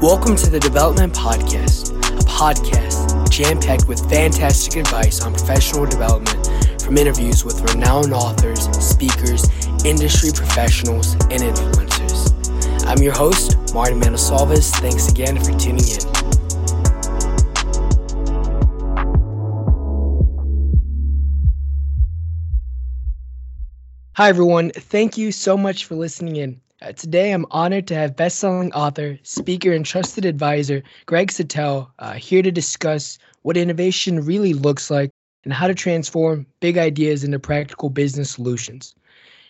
Welcome to the Development Podcast, a podcast jam packed with fantastic advice on professional development from interviews with renowned authors, speakers, industry professionals, and influencers. I'm your host, Martin Manosalvas. Thanks again for tuning in. Hi, everyone. Thank you so much for listening in. Uh, today, I'm honored to have best-selling author, speaker, and trusted advisor Greg Satell uh, here to discuss what innovation really looks like and how to transform big ideas into practical business solutions.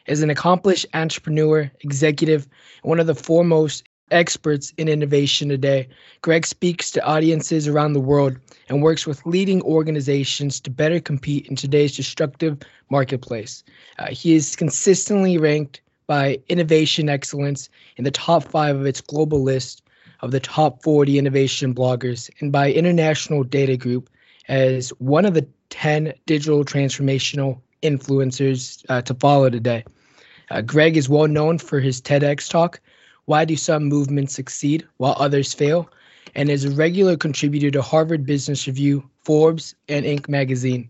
As an accomplished entrepreneur, executive, and one of the foremost experts in innovation today, Greg speaks to audiences around the world and works with leading organizations to better compete in today's destructive marketplace. Uh, he is consistently ranked by Innovation Excellence in the top five of its global list of the top 40 innovation bloggers and by International Data Group as one of the 10 digital transformational influencers uh, to follow today. Uh, Greg is well known for his TEDx talk, Why Do Some Movements Succeed While Others Fail? and is a regular contributor to Harvard Business Review, Forbes, and Inc. magazine.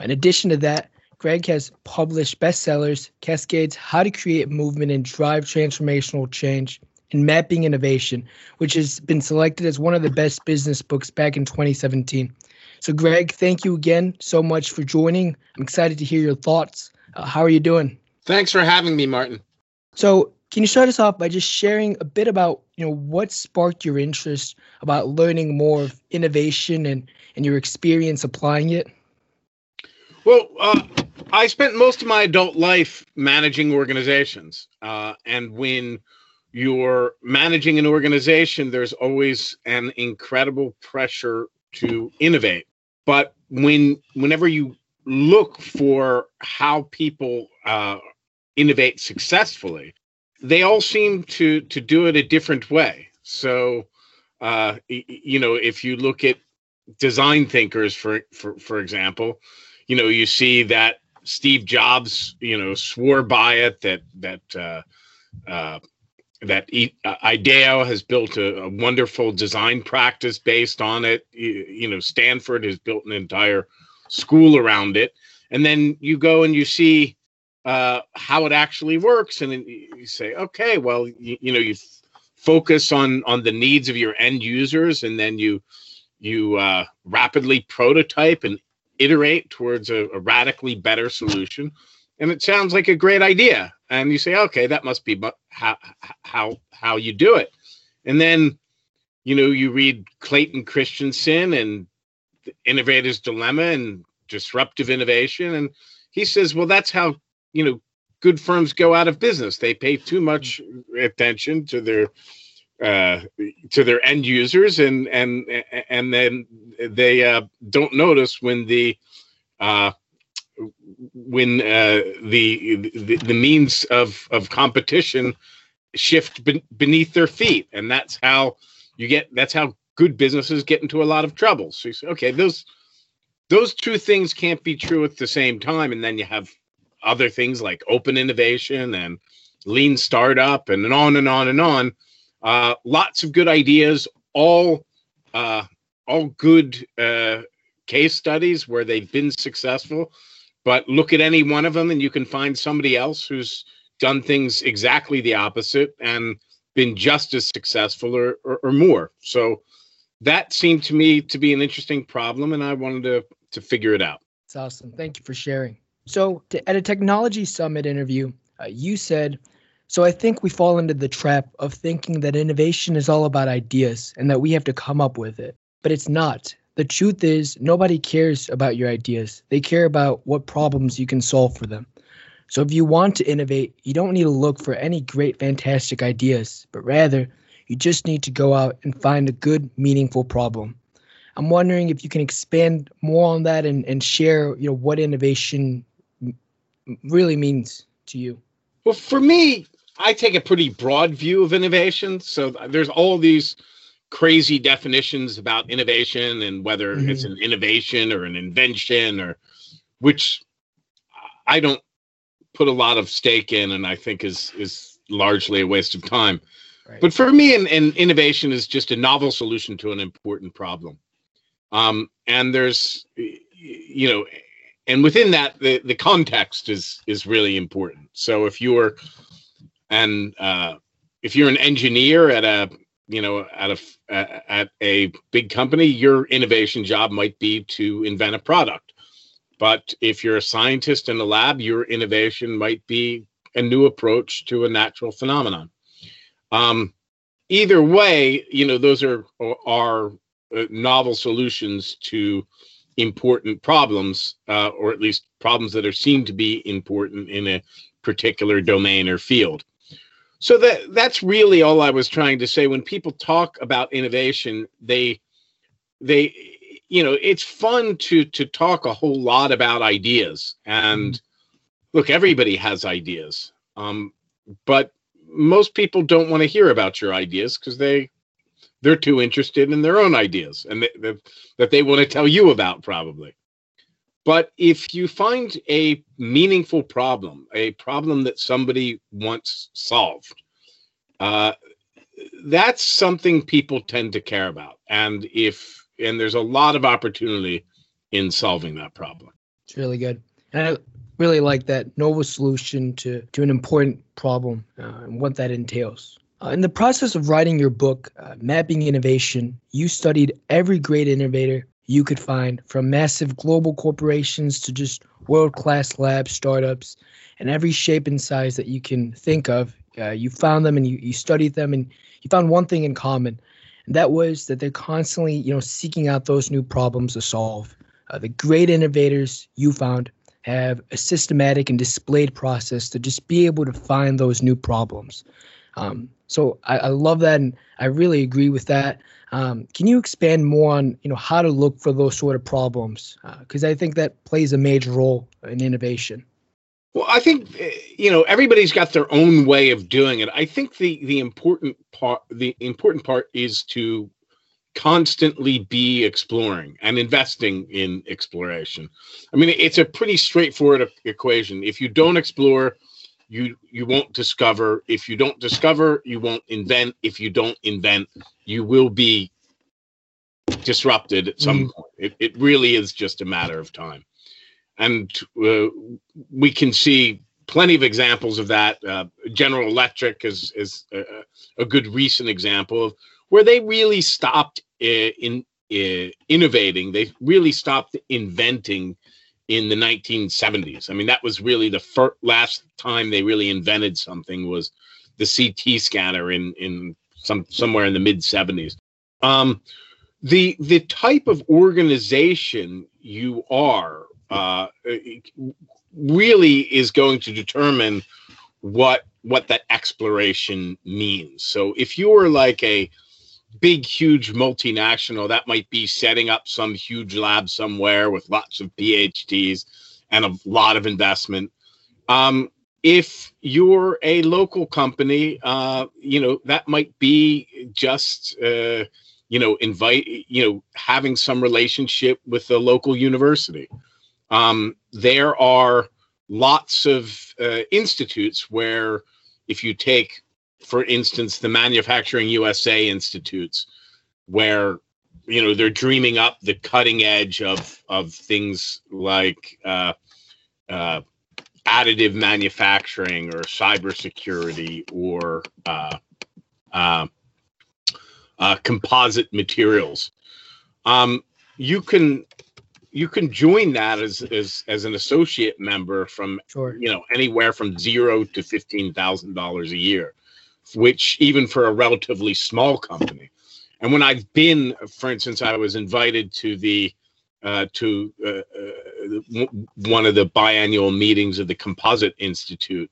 In addition to that, Greg has published bestsellers, Cascades How to Create Movement and Drive Transformational Change, and Mapping Innovation, which has been selected as one of the best business books back in 2017. So, Greg, thank you again so much for joining. I'm excited to hear your thoughts. Uh, how are you doing? Thanks for having me, Martin. So, can you start us off by just sharing a bit about you know what sparked your interest about learning more of innovation and and your experience applying it? Well, uh, I spent most of my adult life managing organizations, uh, and when you're managing an organization, there's always an incredible pressure to innovate. But when whenever you look for how people uh, innovate successfully, they all seem to to do it a different way. So, uh, you know, if you look at design thinkers, for for for example, you know, you see that Steve Jobs, you know, swore by it that that uh, uh, that uh, IDEO has built a, a, wonderful design practice based on it. You, you, know, Stanford has built an entire school around it, and then you go and you see uh, how it actually works, and then you say, okay, well, you, you know, you focus on on the needs of your end users, and then you you uh, rapidly prototype and iterate towards a, a, radically better solution, and it sounds like a great idea. And you say, okay, that must be how how how you do it, and then you know you read Clayton Christensen and the Innovator's Dilemma and Disruptive Innovation, and he says, well, that's how you know good firms go out of business. They pay too much attention to their uh, to their end users, and and and then they uh, don't notice when the uh, when uh, the, the the means of of competition shift be- beneath their feet, and that's how you get. That's how good businesses get into a lot of trouble. So you say, okay, those those two things can't be true at the same time, and then you have other things like open innovation and lean startup and on and on and on. Uh, lots of good ideas, all uh, all good uh, case studies where they've been successful. But look at any one of them, and you can find somebody else who's done things exactly the opposite and been just as successful or, or, or more. So that seemed to me to be an interesting problem, and I wanted to to figure it out. It's awesome. Thank you for sharing. So, to, at a technology summit interview, uh, you said, So I think we fall into the trap of thinking that innovation is all about ideas and that we have to come up with it. But it's not. The truth is, nobody cares about your ideas, they care about what problems you can solve for them. So, if you want to innovate, you don't need to look for any great, fantastic ideas, but rather, you just need to go out and find a good, meaningful problem. I'm wondering if you can expand more on that and, and share, you know, what innovation really means to you? Well, for me, I take a pretty broad view of innovation. So there's all these crazy definitions about innovation and whether mm-hmm. it's an innovation or an invention or which I don't put a lot of stake in and I think is is largely a waste of time. Right. But for me, an, an, innovation is just a novel solution to an important problem. Um, and there's, you know, and within that, the, the context is is really important. So if you're, and uh, if you're an engineer at a, you know, at a at a big company, your innovation job might be to invent a product. But if you're a scientist in a lab, your innovation might be a new approach to a natural phenomenon. Um, either way, you know, those are are uh, novel solutions to important problems, uh, or at least problems that are seen to be important in a particular domain or field. So that that's really all I was trying to say. When people talk about innovation, they they you know it's fun to to talk a whole lot about ideas. And look everybody has ideas. Um, but most people don't want to hear about your ideas because they they're too interested in their own ideas and they, that they want to tell you about probably but if you find a meaningful problem a problem that somebody wants solved uh, that's something people tend to care about. And if and there's a lot of opportunity in solving that problem. It's really good. And I really like that novel solution to, to an important problem uh, and what that entails. Uh, in the process of writing your book, uh, Mapping Innovation, you studied every great innovator you could find, from massive global corporations to just world class lab startups, and every shape and size that you can think of. Uh, you found them and you, you studied them, and you found one thing in common, and that was that they're constantly, you know, seeking out those new problems to solve. Uh, the great innovators you found have a systematic and displayed process to just be able to find those new problems. Um, so I, I, love that, and I really agree with that. Um, can you expand more on you know how to look for those sort of problems? Because uh, I think that plays a major role in innovation. Well, I think eh, you know everybody's got their own way of doing it. I think the the important part the important part is to constantly be exploring and investing in exploration. I mean, it's a pretty straightforward equation. If you don't explore, you you won't discover. If you don't discover, you won't invent. If you don't invent, you will be disrupted at some mm. point. It, it really is just a matter of time. And uh, we can see plenty of examples of that. Uh, General Electric is, is a, a good recent example of where they really stopped in, in innovating. They really stopped inventing in the 1970s. I mean, that was really the first last time they really invented something was the CT scanner in in some somewhere in the mid 70s. Um, the the type of organization you are uh, really is going to determine what what that exploration means. So if you are like a big, huge multinational that might be setting up some huge lab somewhere with lots of PhDs and a lot of investment. Um, if you're a local company, uh, you know, that might be just, uh, you know, invite, you know, having some relationship with the local university. Um, there are lots of uh, institutes where if you take for instance, the Manufacturing USA institutes, where you know they're dreaming up the cutting edge of of things like uh, uh, additive manufacturing or cybersecurity or uh, uh, uh, composite materials. Um, you can you can join that as as as an associate member from sure. you know anywhere from zero to fifteen thousand dollars a year which even for a relatively small company. And when I've been, for instance, I was invited to the uh, to uh, uh, one of the biannual meetings of the Composite Institute,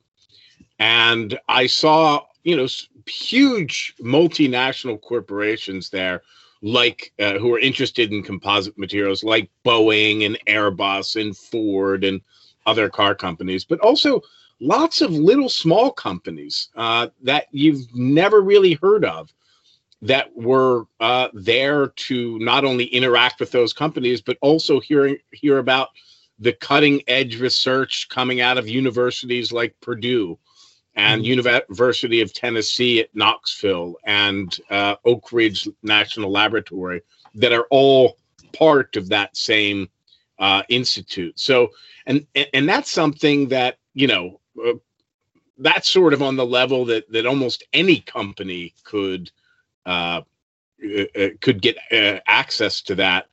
and I saw you know huge multinational corporations there, like uh, who are interested in composite materials, like Boeing and Airbus and Ford and other car companies, but also lots of little small companies uh, that you've never really heard of that were uh, there to not only interact with those companies but also hear hear about the cutting edge research coming out of universities like Purdue and mm-hmm. University of Tennessee at Knoxville and uh, Oak Ridge National Laboratory that are all part of that same uh, institute. So, and and that's something that you know uh, that's sort of on the level that that almost any company could uh, uh, uh could get uh, access to that.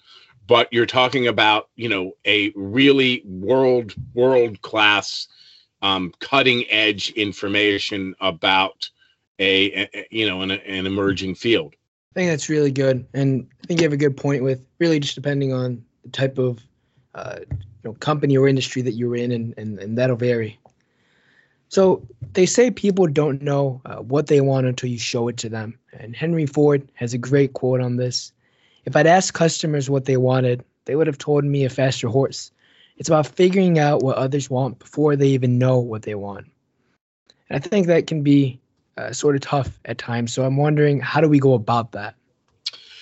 But you're talking about you know a really world world class um, cutting edge information about a, a you know an, an emerging field. I think that's really good, and I think you have a good point with really just depending on the type of uh, you know company or industry that you're in, and, and, and that'll vary. So they say people don't know uh, what they want until you show it to them. And Henry Ford has a great quote on this. If I'd asked customers what they wanted, they would have told me a faster horse. It's about figuring out what others want before they even know what they want. And I think that can be uh, sort of tough at times. So I'm wondering, how do we go about that?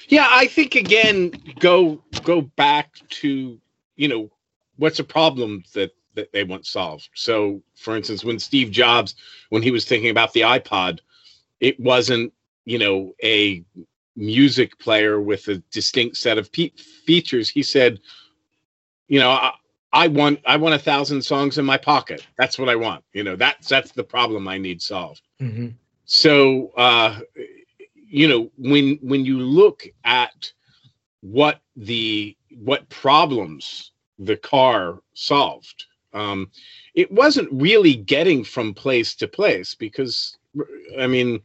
Yeah, I think again, go go back to you know what's a problem that that they want solved. So, for instance, when Steve Jobs, when he was thinking about the iPod, it wasn't you know a music player with a distinct set of pe- features. He said, you know, I want I want a thousand songs in my pocket. That's what I want. You know, that's that's the problem I need solved. Mm-hmm. So uh, you know, when when you look at what the what problems the car solved, um, it wasn't really getting from place to place because I mean,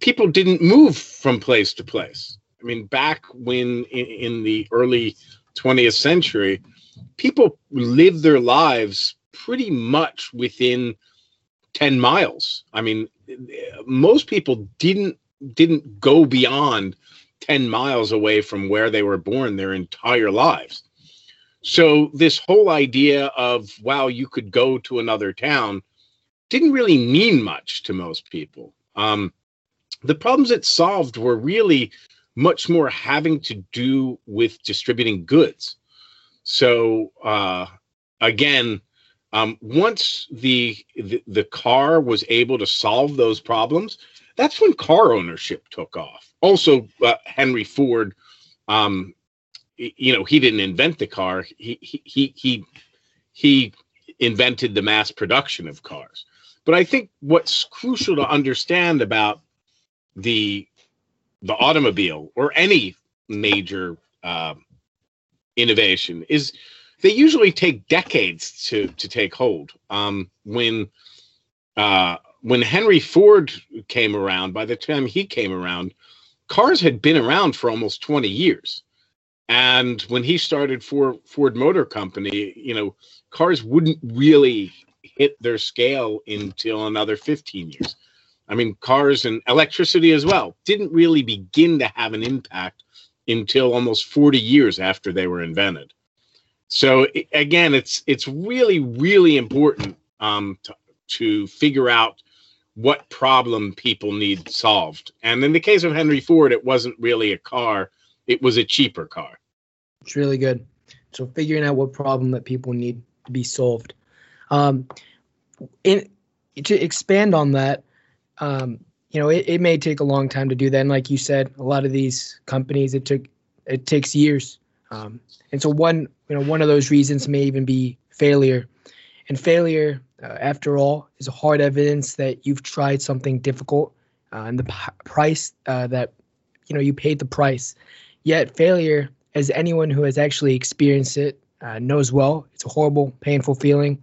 people didn't move from place to place. I mean, back when in, in the early 20th century, people lived their lives pretty much within 10 miles. I mean, most people didn't didn't go beyond 10 miles away from where they were born their entire lives. So this whole idea of wow, you could go to another town didn't really mean much to most people. Um, the problems it solved were really much more having to do with distributing goods. So uh, again, um, once the, the, the car was able to solve those problems, that's when car ownership took off. Also, uh, Henry Ford, um, you know, he didn't invent the car. He he he he, invented the mass production of cars. But I think what's crucial to understand about the the automobile or any major um, innovation is they usually take decades to to take hold. Um, when uh, when Henry Ford came around, by the time he came around, cars had been around for almost 20 years. And when he started Ford, Ford Motor Company, you know, cars wouldn't really hit their scale until another 15 years. I mean, cars and electricity as well didn't really begin to have an impact until almost 40 years after they were invented. So again, it's it's really really important um, to, to figure out what problem people need solved. And in the case of Henry Ford, it wasn't really a car; it was a cheaper car. It's really good. So figuring out what problem that people need to be solved. Um, in to expand on that, um, you know, it, it may take a long time to do that. And like you said, a lot of these companies, it took it takes years. Um, and so one, you know, one of those reasons may even be failure. And failure, uh, after all, is hard evidence that you've tried something difficult uh, and the p- price uh, that, you know, you paid the price. Yet failure, as anyone who has actually experienced it uh, knows well, it's a horrible, painful feeling.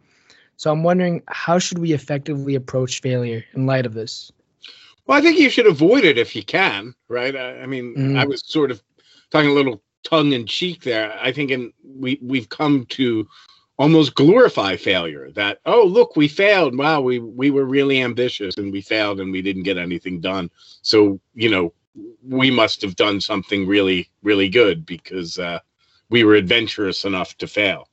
So I'm wondering, how should we effectively approach failure in light of this? Well, I think you should avoid it if you can, right? I, I mean, mm. I was sort of talking a little tongue in cheek there. I think in we we've come to almost glorify failure. That oh look, we failed. Wow, we we were really ambitious and we failed and we didn't get anything done. So you know we must have done something really really good because uh, we were adventurous enough to fail.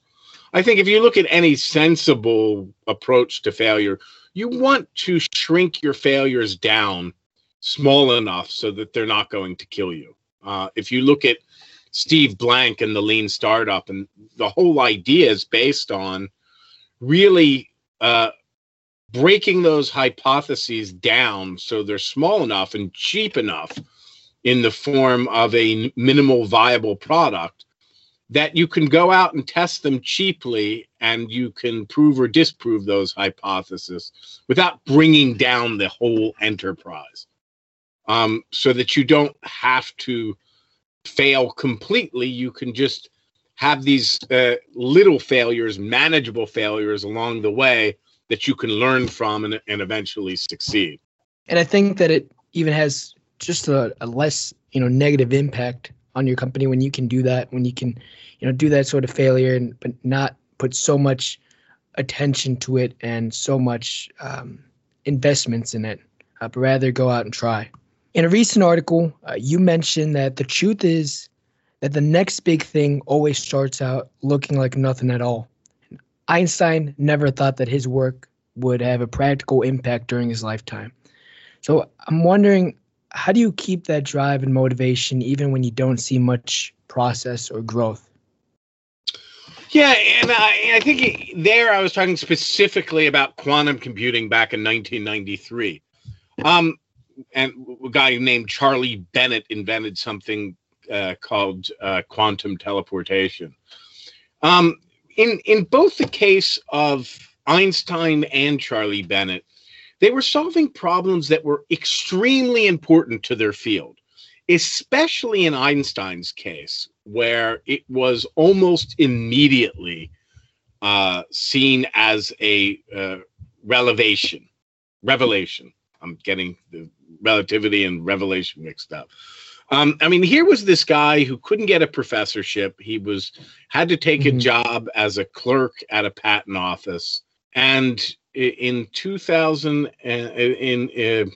I think if you look at any sensible approach to failure, you want to shrink your failures down small enough so that they're not going to kill you. Uh, if you look at Steve Blank and the lean startup, and the whole idea is based on really uh, breaking those hypotheses down so they're small enough and cheap enough in the form of a minimal viable product that you can go out and test them cheaply and you can prove or disprove those hypotheses without bringing down the whole enterprise. Um, so that you don't have to fail completely you can just have these uh, little failures manageable failures along the way that you can learn from and, and eventually succeed. And i think that it even has just a, a less you know negative impact on your company when you can do that when you can you know do that sort of failure and but not put so much attention to it and so much um, investments in it uh, but rather go out and try. In a recent article uh, you mentioned that the truth is that the next big thing always starts out looking like nothing at all einstein never thought that his work would have a practical impact during his lifetime so i'm wondering how do you keep that drive and motivation even when you don't see much process or growth? Yeah, and I, I think there I was talking specifically about quantum computing back in 1993. Um, and a guy named Charlie Bennett invented something uh, called uh, quantum teleportation. Um, in in both the case of Einstein and Charlie Bennett, they were solving problems that were extremely important to their field, especially in Einstein's case, where it was almost immediately uh, seen as a uh, revelation. Revelation. I'm getting the relativity and revelation mixed up. Um, I mean, here was this guy who couldn't get a professorship. He was had to take mm-hmm. a job as a clerk at a patent office, and in 2000 uh, in uh,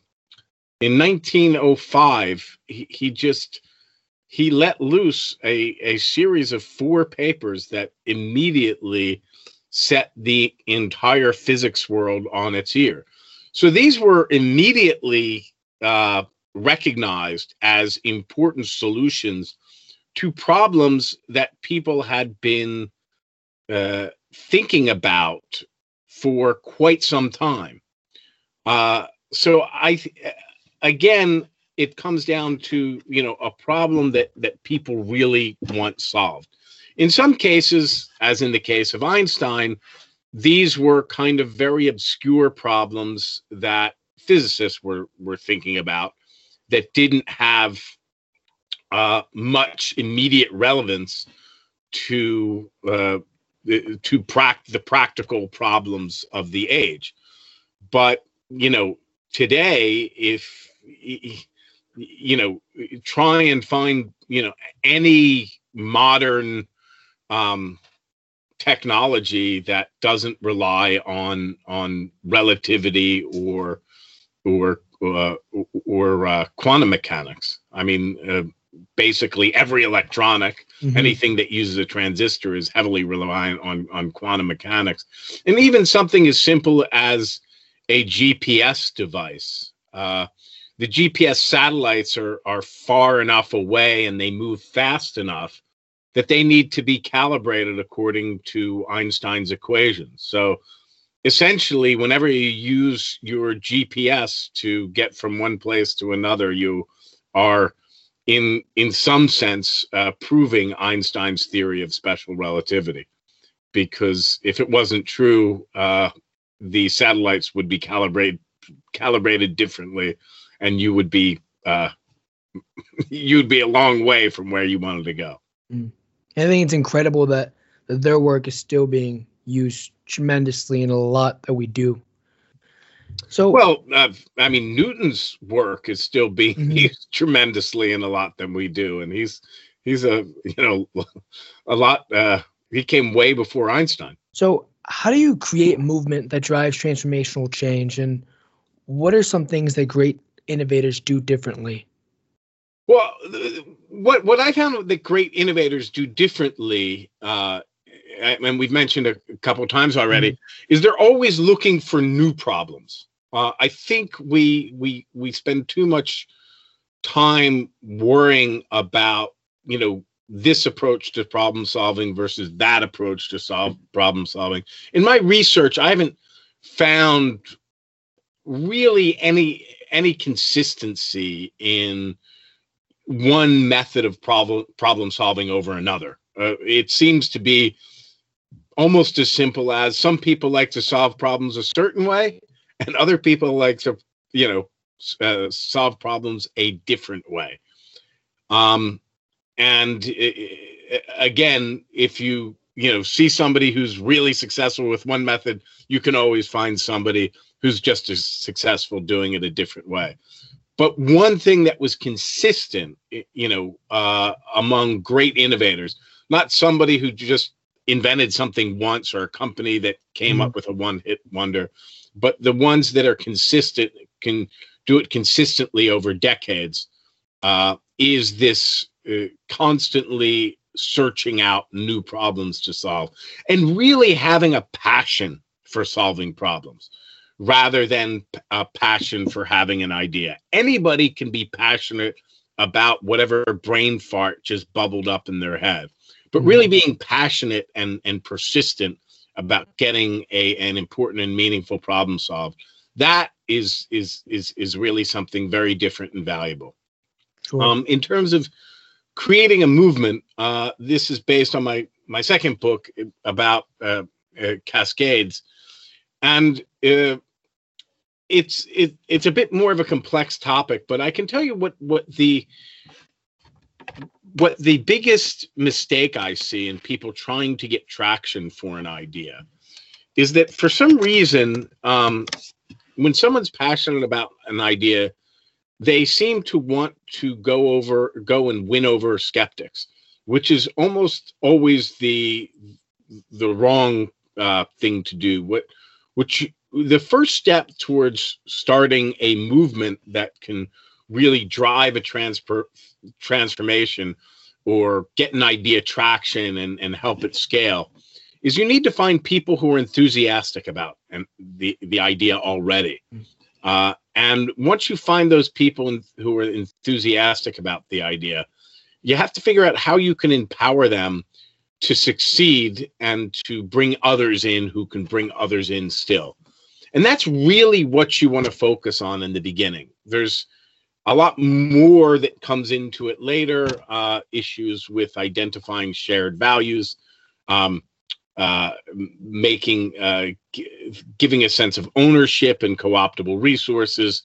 in 1905 he, he just he let loose a, a series of four papers that immediately set the entire physics world on its ear so these were immediately uh, recognized as important solutions to problems that people had been uh, thinking about for quite some time. Uh, so I, again, it comes down to you know a problem that that people really want solved. In some cases, as in the case of Einstein, these were kind of very obscure problems that physicists were were thinking about that didn't have uh, much immediate relevance to uh, to pract the practical problems of the age. But you know, today, if you know, try and find you know any modern um, technology that doesn't rely on on relativity or or uh, or uh, quantum mechanics. I mean, uh, basically every electronic mm-hmm. anything that uses a transistor is heavily reliant on on quantum mechanics and even something as simple as a gps device uh, the gps satellites are are far enough away and they move fast enough that they need to be calibrated according to einstein's equations so essentially whenever you use your gps to get from one place to another you are in in some sense uh, proving Einstein's theory of special relativity, because if it wasn't true, uh, the satellites would be calibrated calibrated differently, and you would be uh, you'd be a long way from where you wanted to go. Mm. I think it's incredible that, that their work is still being used tremendously in a lot that we do so well, uh, I mean, Newton's work is still being mm-hmm. used tremendously in a lot than we do, and he's he's a you know a lot. Uh, he came way before Einstein. So, how do you create movement that drives transformational change, and what are some things that great innovators do differently? Well, what what I found that great innovators do differently uh, and we've mentioned a, couple times already, mm-hmm. is they're always looking for new problems. Uh, I think we we we spend too much time worrying about you know this approach to problem solving versus that approach to solve problem solving. In my research, I haven't found really any any consistency in one method of problem problem solving over another. Uh, it seems to be almost as simple as some people like to solve problems a certain way, and other people like to, you know, uh, solve problems a different way. Um, and uh, again, if you you know see somebody who's really successful with one method, you can always find somebody who's just as successful doing it a different way. But one thing that was consistent, you know, uh, among great innovators, not somebody who just invented something once or a company that came mm-hmm. up with a one hit wonder, but the ones that are consistent can do it consistently over decades uh, is this uh, constantly searching out new problems to solve and really having a passion for solving problems rather than a passion for having an idea. Anybody can be passionate about whatever brain fart just bubbled up in their head. But really mm-hmm. being passionate and, and persistent about getting a an important and meaningful problem solved, that is is is is really something very different and valuable. Sure. Um, in terms of creating a movement, uh, this is based on my my second book about uh, uh, cascades, and uh, it's it, it's a bit more of a complex topic. But I can tell you what what the what the biggest mistake I see in people trying to get traction for an idea is that for some reason, um, when someone's passionate about an idea, they seem to want to go over, go and win over skeptics, which is almost always the the wrong uh, thing to do. What which the first step towards starting a movement that can really drive a transfer transformation or get an idea traction and, and help it scale is you need to find people who are enthusiastic about and the, the idea already. Uh, and once you find those people who are enthusiastic about the idea, you have to figure out how you can empower them to succeed and to bring others in who can bring others in still. And that's really what you want to focus on in the beginning. There's a lot more that comes into it later uh, issues with identifying shared values um, uh, making uh, g- giving a sense of ownership and co-optable resources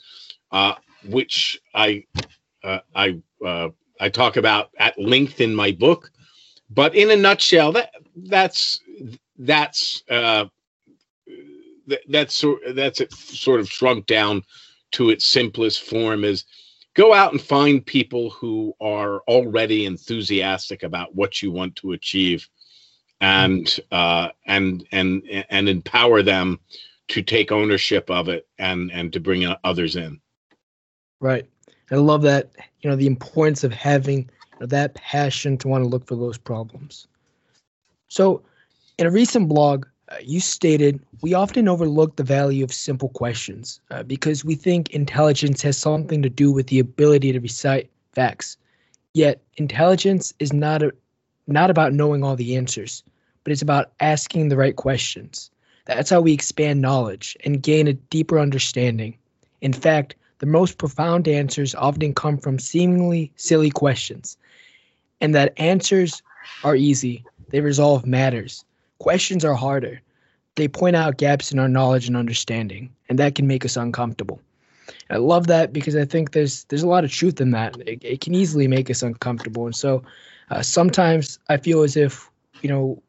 uh, which i uh, i uh, i talk about at length in my book. But in a nutshell that that's that's that's that's it sort of shrunk down to its simplest form is go out and find people who are already enthusiastic about what you want to achieve and uh, and and and empower them to take ownership of it and and to bring others in. Right. I love that you know the importance of having that passion to want to look for those problems. So in a recent blog uh, you stated we often overlook the value of simple questions uh, because we think intelligence has something to do with the ability to recite facts. Yet, intelligence is not a, not about knowing all the answers, but it's about asking the right questions. That's how we expand knowledge and gain a deeper understanding. In fact, the most profound answers often come from seemingly silly questions, and that answers are easy. They resolve matters Questions are harder. They point out gaps in our knowledge and understanding, and that can make us uncomfortable. I love that because I think there's there's a lot of truth in that. It, it can easily make us uncomfortable, and so uh, sometimes I feel as if you know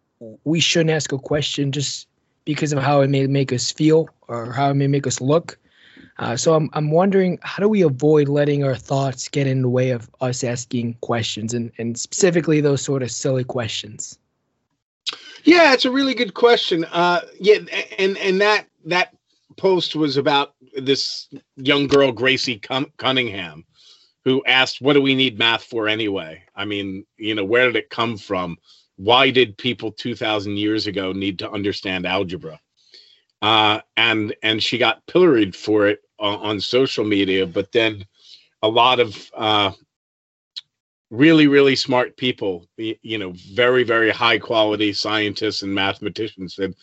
we shouldn't ask a question just because of how it may make us feel or how it may make us look. Uh, so I'm I'm wondering how do we avoid letting our thoughts get in the way of us asking questions and and specifically those sort of silly questions. Yeah, it's a really good question. Uh, yeah, and and that that post was about this young girl Gracie Cunningham, who asked, "What do we need math for anyway?" I mean, you know, where did it come from? Why did people two thousand years ago need to understand algebra? Uh, and and she got pilloried for it on, on social media, but then a lot of uh, really really smart people you know very very high quality scientists and mathematicians said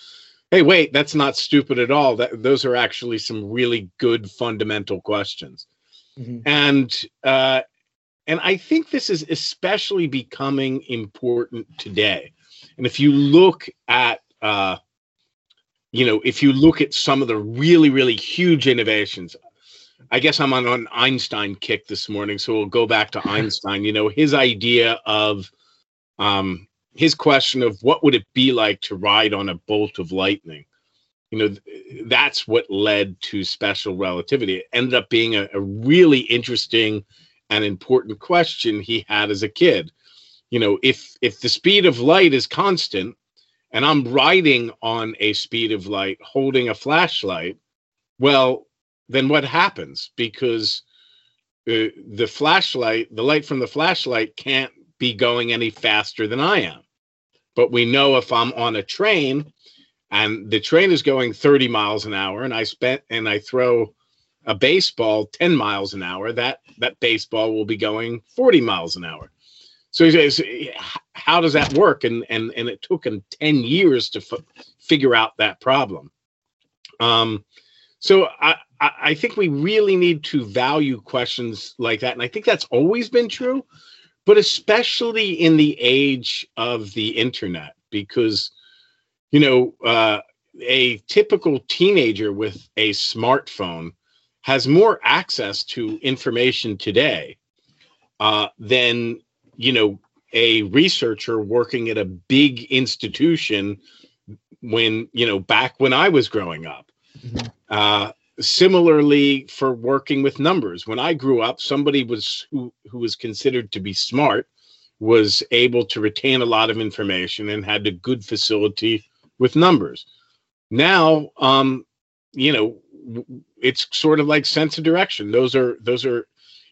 hey, wait, that's not stupid at all. That those are actually some really good fundamental questions. Mm-hmm. And uh, and I think this is especially becoming important today. And if you look at uh, you know, if you look at some of the really, really huge innovations, I guess I'm on an Einstein kick this morning, so we'll go back to Einstein. You know, his idea of um, his question of what would it be like to ride on a bolt of lightning. You know, that's what led to special relativity. It ended up being a, a really interesting and important question he had as a kid. You know, if if the speed of light is constant, and I'm riding on a speed of light holding a flashlight, well, then what happens? Because uh, the flashlight, the light from the flashlight can't be going any faster than I am. But we know if I'm on a train and the train is going 30 miles an hour and I spent and I throw a baseball 10 miles an hour, that that baseball will be going 40 miles an hour. So he says, how does that work? And and and it took him 10 years to f- figure out that problem. Um, so I, I think we really need to value questions like that. And I think that's always been true, but especially in the age of the internet, because, you know, uh, a typical teenager with a smartphone has more access to information today uh, than, you know, a researcher working at a big institution when, you know, back when I was growing up. Mm-hmm. Uh, similarly for working with numbers when i grew up somebody was who, who was considered to be smart was able to retain a lot of information and had a good facility with numbers. Now um you know it's sort of like sense of direction. Those are those are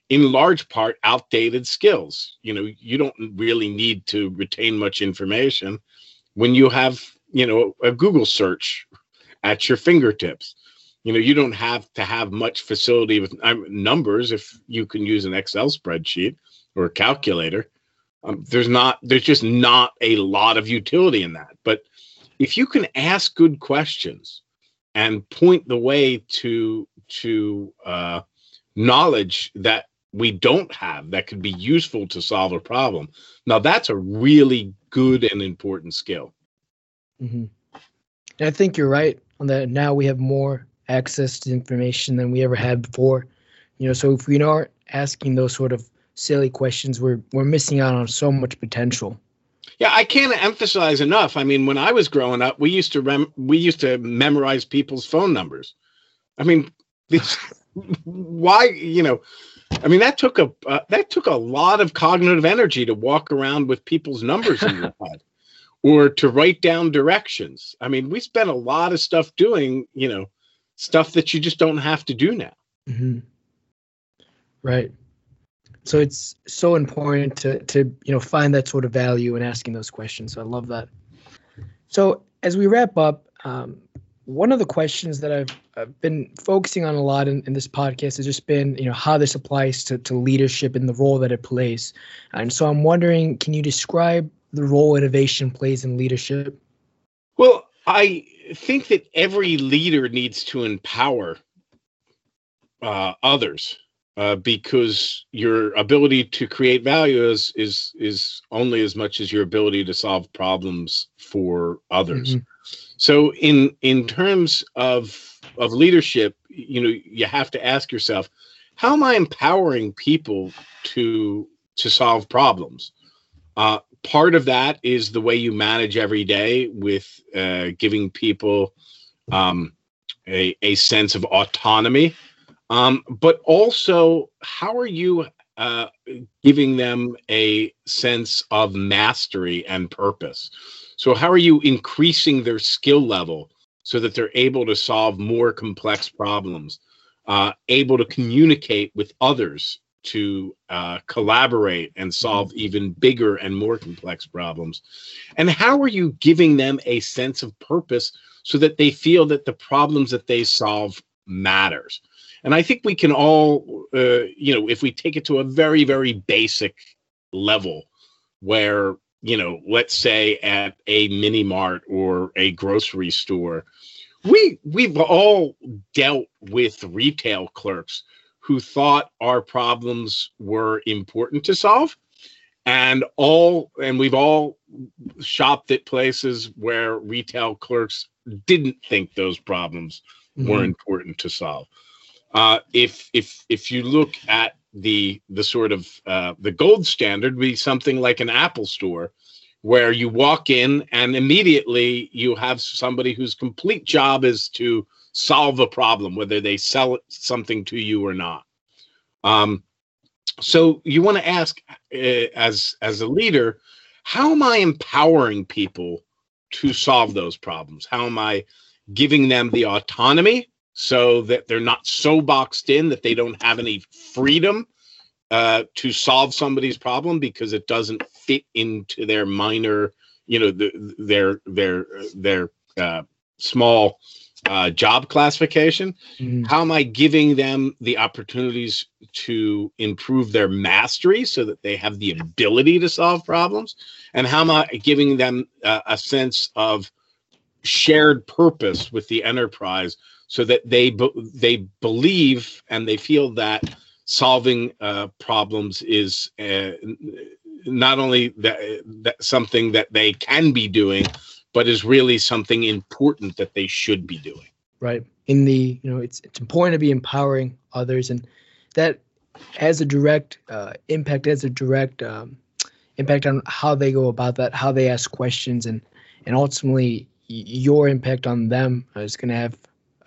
in large part outdated skills. You know you don't really need to retain much information when you have you know a google search at your fingertips you know you don't have to have much facility with um, numbers if you can use an excel spreadsheet or a calculator. Um, there's not there's just not a lot of utility in that. But if you can ask good questions and point the way to to uh, knowledge that we don't have that could be useful to solve a problem now that's a really good and important skill. Mm-hmm. i think you're right on that. Now we have more access to information than we ever had before. You know, so if we aren't asking those sort of silly questions, we're we're missing out on so much potential. Yeah, I can't emphasize enough. I mean, when I was growing up, we used to rem- we used to memorize people's phone numbers. I mean, why? You know, I mean that took a uh, that took a lot of cognitive energy to walk around with people's numbers in your head, or to write down directions. I mean, we spent a lot of stuff doing, you know, stuff that you just don't have to do now. Mm-hmm. Right. So it's so important to to you know find that sort of value in asking those questions. So I love that. So as we wrap up, um, one of the questions that I've, I've been focusing on a lot in, in, this podcast has just been you know how this applies to, to leadership and the role that it plays. And so I'm wondering, can you describe the role innovation plays in leadership? Well, I think that every leader needs to empower uh, others uh, because your ability to create value is is is only as much as your ability to solve problems for others. Mm-hmm. So in in terms of of leadership, you know, you have to ask yourself, how am I empowering people to to solve problems? Uh, part of that is the way you manage every day with uh, giving people um, a, a sense of autonomy. Um, but also how are you uh, giving them a sense of mastery and purpose? So how are you increasing their skill level so that they're able to solve more complex problems uh, able to communicate with others to uh, collaborate and solve mm-hmm. even bigger and more complex problems? And how are you giving them a sense of purpose so that they feel that the problems that they solve matters? And I think we can all, uh, you know, if we take it to a very, very basic level where you know, let's say at a mini mart or a grocery store, we we've all dealt with retail clerks who thought our problems were important to solve and all and we've all shopped at places where retail clerks didn't think those problems mm-hmm. were important to solve uh, if if if you look at the the sort of uh, the gold standard be something like an apple store where you walk in and immediately you have somebody whose complete job is to solve a problem, whether they sell something to you or not. Um, so you want to ask, uh, as as a leader, how am I empowering people to solve those problems? How am I giving them the autonomy so that they're not so boxed in that they don't have any freedom uh, to solve somebody's problem because it doesn't fit into their minor, you know, the, their their their uh, small uh, job classification. Mm-hmm. How am I giving them the opportunities to improve their mastery so that they have the ability to solve problems? And how am I giving them uh, a sense of shared purpose with the enterprise so that they be- they believe and they feel that solving uh, problems is uh, not only that, that something that they can be doing, but is really something important that they should be doing. Right. In the you know, it's it's important to be empowering others, and that has a direct uh, impact. Has a direct um, impact on how they go about that, how they ask questions, and and ultimately your impact on them is going to have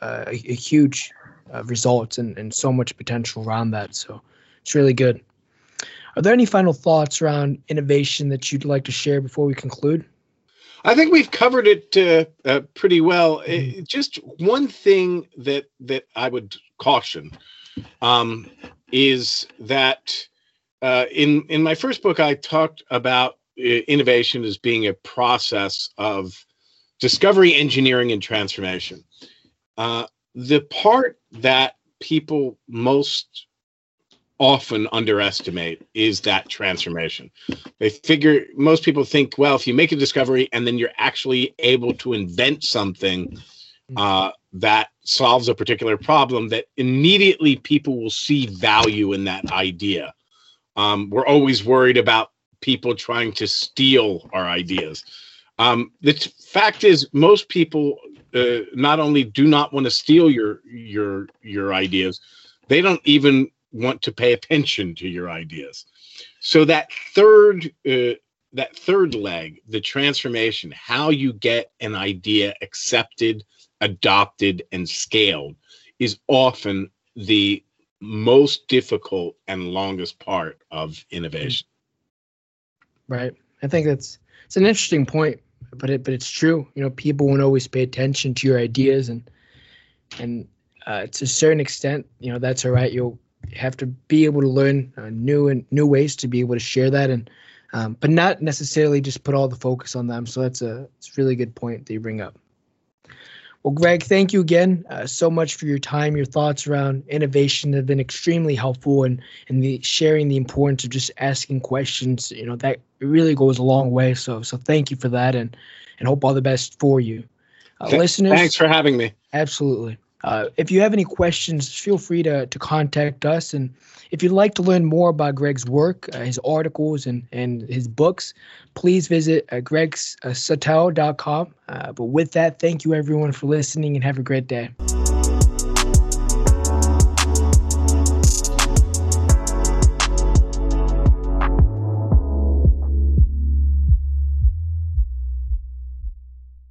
uh, a, a huge uh, results and, and so much potential around that. So it's really good. Are there any final thoughts around innovation that you'd like to share before we conclude? I think we've covered it uh, uh, pretty well. It, just one thing that that I would caution um, is that uh, in in my first book I talked about uh, innovation as being a process of discovery, engineering, and transformation. Uh, the part that people most often underestimate is that transformation. They figure most people think, well, if you make a discovery and then you're actually able to invent something uh, that solves a particular problem, that immediately people will see value in that idea. Um, we're always worried about people trying to steal our ideas. Um, the t- fact is, most people uh, not only do not want to steal your your your ideas, they don't even want to pay attention to your ideas. So that third uh, that third leg, the transformation, how you get an idea accepted, adopted, and scaled, is often the most difficult and longest part of innovation. Right. I think that's it's an interesting point but it but it's true. You know, people won't always pay attention to your ideas, and and uh, to a certain extent, you know, that's all right. You'll have to be able to learn uh, new and new ways to be able to share that, and um, but not necessarily just put all the focus on them. So that's a it's a really good point that you bring up. Well, Greg, thank you again uh, so much for your time. Your thoughts around innovation have been extremely helpful, and and the sharing the importance of just asking questions. You know that really goes a long way. So so thank you for that, and and hope all the best for you, uh, listeners. Thanks for having me. Absolutely. Uh, if you have any questions, feel free to, to contact us. And if you'd like to learn more about Greg's work, uh, his articles, and, and his books, please visit uh, gregsatell.com. Uh, but with that, thank you everyone for listening and have a great day.